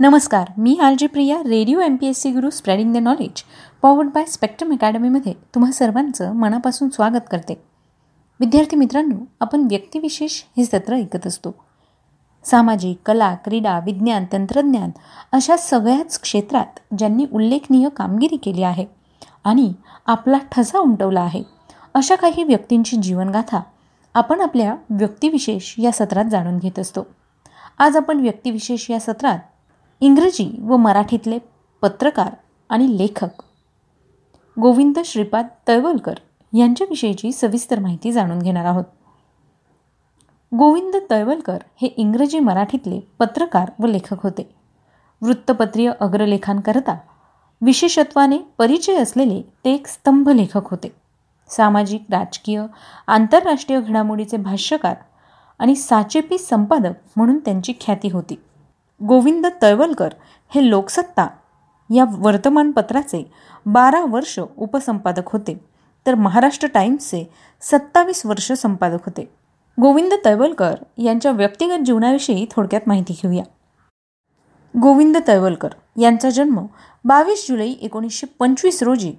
नमस्कार मी R J Priya radio M P S C Guru spreading the knowledge powered by Spectrum अकॅडमीमध्ये तुम्हा सर्वांचं मनापासून स्वागत करते. विद्यार्थी मित्रांनो आपण व्यक्तिविशेष हे सत्र ऐकत असतो. सामाजिक कला क्रीडा विज्ञान तंत्रज्ञान अशा सगळ्याच क्षेत्रात ज्यांनी उल्लेखनीय कामगिरी केली आहे आणि आपला ठसा उमटवला आहे अशा काही व्यक्तींची जीवनगाथा आपण आपल्या व्यक्तिविशेष या सत्रात जाणून घेत असतो. आज आपण व्यक्तिविशेष या सत्रात इंग्रजी व मराठीतले पत्रकार आणि लेखक. गोविंद श्रीपाद तळवलकर यांच्याविषयीची सविस्तर माहिती जाणून घेणार आहोत. गोविंद तळवलकर हे इंग्रजी मराठीतले पत्रकार व लेखक होते. वृत्तपत्रीय अग्रलेखांकरता विशेषत्वाने परिचय असलेले ते एक स्तंभ लेखक होते. सामाजिक राजकीय आंतरराष्ट्रीय घडामोडीचे भाष्यकार आणि साचेपी संपादक म्हणून त्यांची ख्याती होती. गोविंद तळवलकर हे लोकसत्ता या वर्तमानपत्राचे बारा वर्ष उपसंपादक होते. तर महाराष्ट्र टाईम्सचे सत्तावीस वर्ष संपादक होते. गोविंद तळवलकर यांच्या व्यक्तिगत जीवनाविषयी थोडक्यात माहिती घेऊया. गोविंद तळवलकर यांचा जन्म बावीस जुलै एकोणीसशे पंचवीस रोजी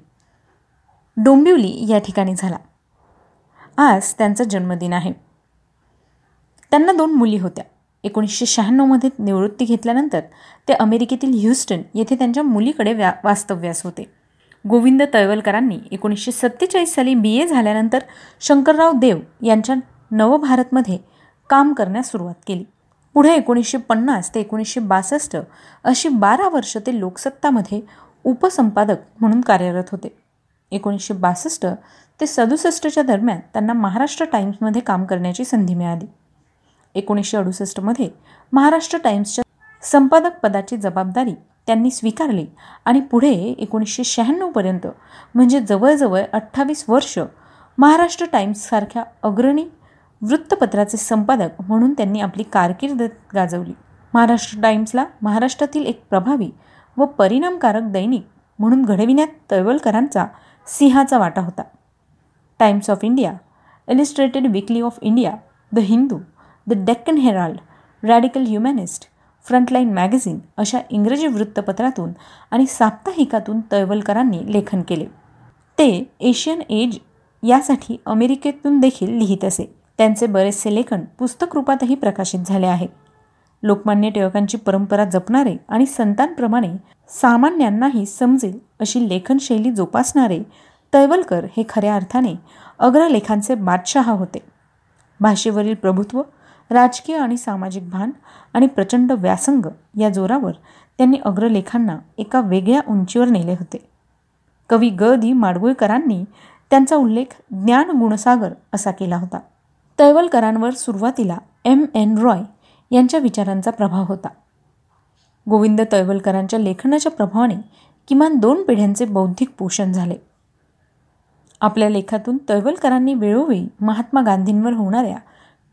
डोंबिवली या ठिकाणी झाला. आज त्यांचा जन्मदिन आहे. त्यांना दोन मुली होत्या. एकोणीसशे शहाण्णवमध्ये निवृत्ती घेतल्यानंतर ते अमेरिकेतील ह्युस्टन येथे त्यांच्या मुलीकडे व्या वास्तव्यास होते. गोविंद तळवलकरांनी एकोणीसशे सत्तेचाळीस साली बी ए झाल्यानंतर शंकरराव देव यांच्या नवभारतमध्ये काम करण्यास सुरुवात केली. पुढे एकोणीसशे पन्नास ते एकोणीसशे बासष्ट अशी बारा वर्ष ते लोकसत्तामध्ये उपसंपादक म्हणून कार्यरत होते. एकोणीसशे बासष्ट ते सदुसष्टच्या दरम्यान त्यांना महाराष्ट्र टाईम्समध्ये काम करण्याची संधी मिळाली. एकोणीसशे अडुसष्टमध्ये महाराष्ट्र टाइम्सच्या संपादक पदाची जबाबदारी त्यांनी स्वीकारली आणि पुढे एकोणीसशे शहाण्णवपर्यंत म्हणजे जवळजवळ अठ्ठावीस वर्ष महाराष्ट्र टाइम्ससारख्या अग्रणी वृत्तपत्राचे संपादक म्हणून त्यांनी आपली कारकीर्द गाजवली. महाराष्ट्र टाइम्सला महाराष्ट्रातील एक प्रभावी व परिणामकारक दैनिक म्हणून घडविण्यात तळवलकरांचा सिंहाचा वाटा होता. Times of India Illustrated Weekly of India the Hindu the Deccan Herald Radical Humanist Frontline magazine अशा इंग्रजी वृत्तपत्रातून आणि साप्ताहिकातून तळवलकरांनी लेखन केले. ते एशियन एज यासाठी अमेरिकेतून देखील लिहित असे. त्यांचे बरेचसे लेखन पुस्तक रूपातही प्रकाशित झाले आहे. लोकमान्य टिळकांची परंपरा जपणारे आणि संतांप्रमाणे सामान्यांनाही समजेल अशी लेखनशैली जोपासणारे तळवलकर हे खऱ्या अर्थाने अग्रलेखांचे बादशहा होते. भाषेवरील प्रभुत्व राजकीय आणि सामाजिक भान आणि प्रचंड व्यासंग या जोरावर त्यांनी अग्रलेखांना एका वेगळ्या उंचीवर नेले होते. कवी ग. दी माडगुळकरांनी त्यांचा उल्लेख ज्ञान गुणसागर असा केला होता. तैवलकरांवर सुरुवातीला एम. एन. रॉय यांच्या विचारांचा प्रभाव होता. गोविंद तैवलकरांच्या लेखनाच्या प्रभावाने किमान दोन पिढ्यांचे बौद्धिक पोषण झाले. आपल्या लेखातून तैवलकरांनी वेळोवेळी महात्मा गांधींवर होणाऱ्या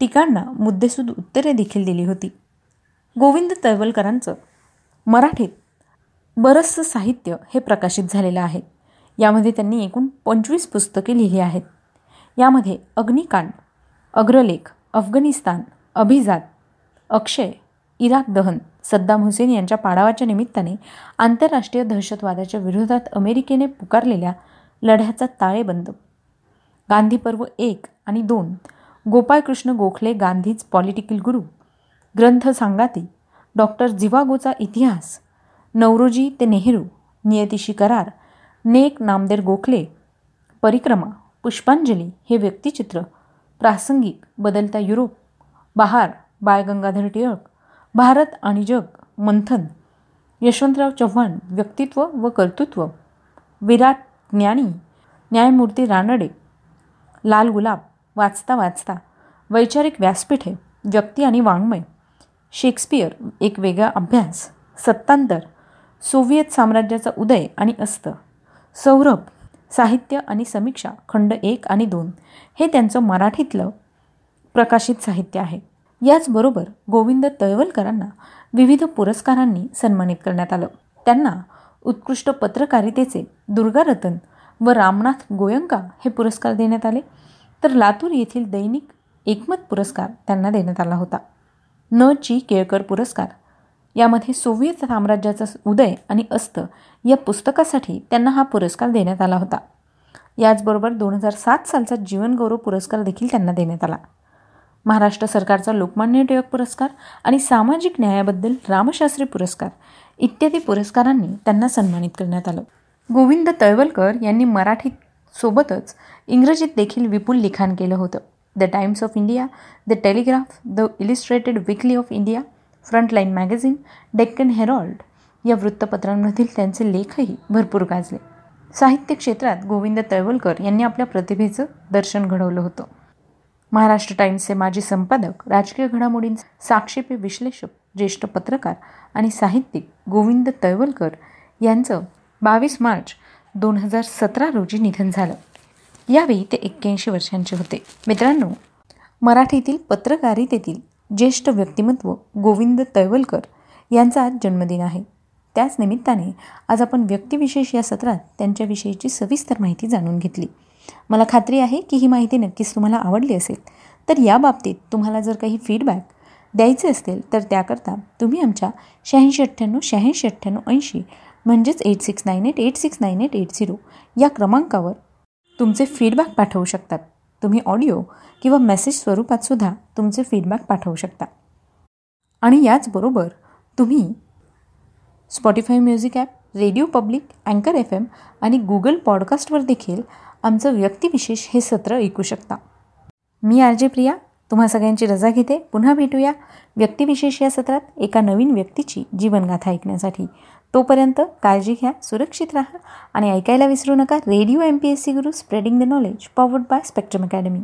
टीकांना मुद्देसूद उत्तरे देखील दिली होती. गोविंद तळवलकरांचं मराठीत बरंचसं साहित्य हे प्रकाशित झालेलं आहे. यामध्ये त्यांनी एकूण पंचवीस पुस्तके लिहिली आहेत. यामध्ये अग्निकांड अग्रलेख अफगाणिस्तान अभिजात अक्षय इराक दहन सद्दाम हुसेन यांच्या पाडावाच्या निमित्ताने आंतरराष्ट्रीय दहशतवादाच्या विरोधात अमेरिकेने पुकारलेल्या लढ्याचा ताळेबंद. गांधी पर्व एक आणि दोन गोपाळकृष्ण गोखले गांधीज पॉलिटिकल गुरु. ग्रंथ सांगाती डॉक्टर जिवागोचा इतिहास नवरोजी ते नेहरू नियतीशी करार नेक नामदेर गोखले परिक्रमा पुष्पांजली हे व्यक्तिचित्र प्रासंगिक बदलता युरोप बहार बाळ गंगाधर टिळक भारत आणि जग मंथन यशवंतराव चव्हाण व्यक्तित्व व कर्तृत्व विराट ज्ञानी न्यायमूर्ती रानडे लाल गुलाब वाचता वाचता वैचारिक व्यासपीठे व्यक्ती आणि वाङ्मय शेक्सपियर एक वेगळा अभ्यास सत्तांतर सोव्हिएत साम्राज्याचा उदय आणि अस्त सौरभ साहित्य आणि समीक्षा खंड एक आणि दोन हे त्यांचं मराठीतलं प्रकाशित साहित्य आहे. याचबरोबर गोविंद तळवलकरांना विविध पुरस्कारांनी सन्मानित करण्यात आलं. त्यांना उत्कृष्ट पत्रकारितेचे दुर्गारतन व रामनाथ गोयंका हे पुरस्कार देण्यात आले. तर लातूर येथील दैनिक एकमत पुरस्कार त्यांना देण्यात आला होता. न ची केळकर पुरस्कार. यामध्ये सोव्हिएत साम्राज्याचा उदय आणि अस्त या पुस्तकासाठी त्यांना हा पुरस्कार देण्यात आला होता. याचबरोबर दोन हजार सात सालचा जीवनगौरव पुरस्कार देखील त्यांना देण्यात आला. महाराष्ट्र सरकारचा लोकमान्य टिळक पुरस्कार आणि सामाजिक न्यायाबद्दल रामशास्त्री पुरस्कार इत्यादी पुरस्कारांनी त्यांना सन्मानित करण्यात आलं. गोविंद तळवलकर यांनी मराठीत सोबतच इंग्रजीत देखील विपुल लिखाण केलं होतं. The Times of India the Telegraph the Illustrated Weekly of India Frontline magazine Deccan Herald या वृत्तपत्रांमधील त्यांचे लेखही भरपूर गाजले. साहित्य क्षेत्रात गोविंद तळवलकर यांनी आपल्या प्रतिभेचं दर्शन घडवलं होतं. महाराष्ट्र टाइम्सचे माजी संपादक राजकीय घडामोडींचे साक्षेपे विश्लेषक ज्येष्ठ पत्रकार आणि साहित्यिक गोविंद तळवलकर यांचं बावीस मार्च दोन हजार सतरा रोजी निधन झालं. यावेळी ते एक्क्याऐंशी वर्षांचे होते. मित्रांनो मराठीतील पत्रकारितेतील ज्येष्ठ व्यक्तिमत्व गोविंद तळवलकर यांचा आज जन्मदिन आहे. त्याच निमित्ताने आज आपण व्यक्तिविशेष या सत्रात त्यांच्याविषयीची सविस्तर माहिती जाणून घेतली. मला खात्री आहे की ही माहिती नक्कीच तुम्हाला आवडली असेल. तर याबाबतीत तुम्हाला जर काही फीडबॅक द्यायचे असतील तर त्याकरता तुम्ही आमच्या शहाऐंशी अठ्ठ्याण्णव शहाऐंशी अठ्ठ्याण्णव ऐंशी म्हणजेच eight six nine eight eight six nine eight eight zero या क्रमांकावर तुमचे फीडबॅक पाठवू शकतात. तुम्ही ऑडिओ किंवा मेसेज स्वरूपात सुद्धा तुमचे फीडबॅक पाठवू शकता. आणि याचबरोबर तुम्ही Spotify music app radio public अँकर एफ एम आणि गुगल पॉडकास्टवर देखील आमचं व्यक्तिविशेष हे सत्र ऐकू शकता. मी आर जे प्रिया तुम्हा सगळ्यांची रजा घेते. पुन्हा भेटूया व्यक्तिविशेष या सत्रात एका नवीन व्यक्तीची जीवनगाथा ऐकण्यासाठी. तोपर्यंत काळजी घ्या सुरक्षित राहा आणि ऐकायला विसरू नका radio M P S C Guru spreading the knowledge powered by Spectrum academy